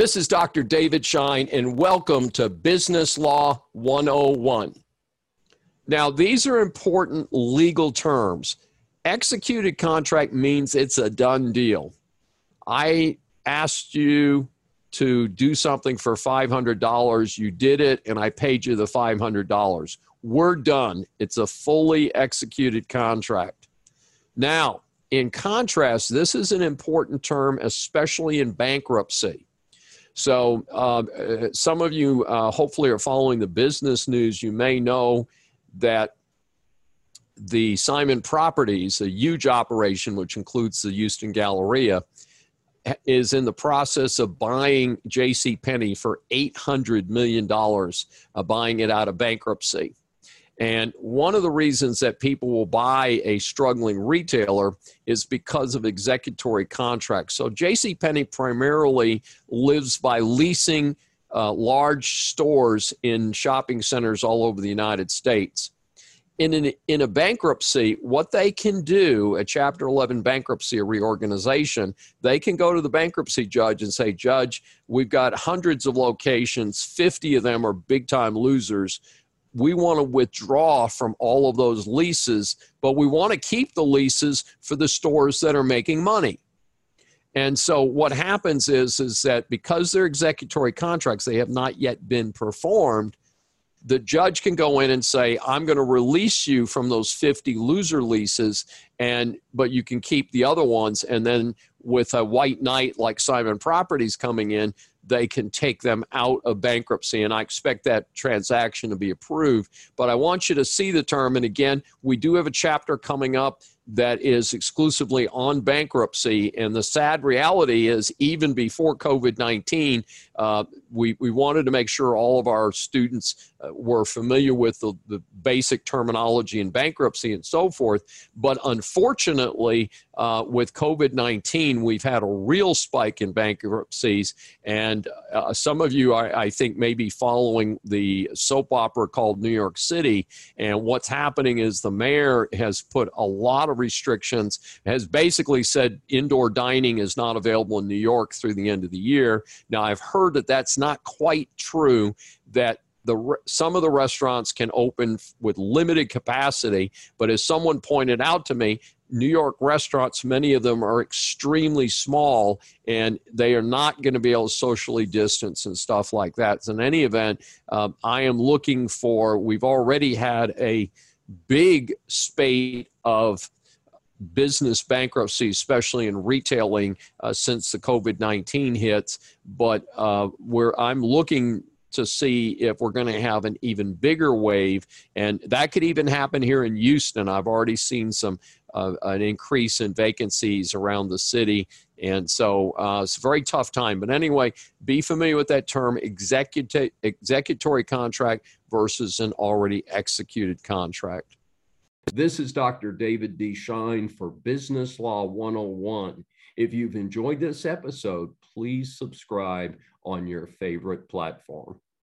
This is Dr. David Schein, and welcome to Business Law 101. Now, these are important legal terms. Executed contract means it's a done deal. I asked you to do something for $500. You did it, and I paid you the $500. We're done. It's a fully executed contract. Now, in contrast, this is an important term, especially in bankruptcy. So, um, uh, some of you uh, hopefully are following the business news. You may know that the Simon Properties, a huge operation which includes the Houston Galleria, is in the process of buying J.C. Penney for $800 million, uh, buying it out of bankruptcy. And one of the reasons that people will buy a struggling retailer is because of executory contracts. So J.C. Penney primarily lives by leasing uh, large stores in shopping centers all over the United States. In, an, in a bankruptcy, what they can do, a Chapter 11 bankruptcy, a reorganization, they can go to the bankruptcy judge and say, Judge, we've got hundreds of locations, 50 of them are big time losers we want to withdraw from all of those leases, but we want to keep the leases for the stores that are making money. And so what happens is is that because they're executory contracts, they have not yet been performed. The judge can go in and say, "I'm going to release you from those 50 loser leases, and but you can keep the other ones." And then with a white knight like Simon Properties coming in, they can take them out of bankruptcy. And I expect that transaction to be approved. But I want you to see the term. And again, we do have a chapter coming up that is exclusively on bankruptcy. And the sad reality is, even before COVID 19, uh, we, we wanted to make sure all of our students uh, were familiar with the, the basic terminology in bankruptcy and so forth. But unfortunately, uh, with COVID 19, we've had a real spike in bankruptcies. And uh, some of you, I, I think, may be following the soap opera called New York City. And what's happening is the mayor has put a lot of restrictions, has basically said indoor dining is not available in New York through the end of the year. Now, I've heard that that's not quite true, that the some of the restaurants can open with limited capacity but as someone pointed out to me New York restaurants, many of them are extremely small and they are not going to be able to socially distance and stuff like that. So, in any event, um, I am looking for, we've already had a big spate of business bankruptcy, especially in retailing, uh, since the COVID 19 hits. But uh, where I'm looking to see if we're going to have an even bigger wave, and that could even happen here in Houston. I've already seen some uh, an increase in vacancies around the city. And so uh, it's a very tough time. But anyway, be familiar with that term executive, executory contract versus an already executed contract. This is Dr. David D. Schein for Business Law 101. If you've enjoyed this episode, please subscribe on your favorite platform.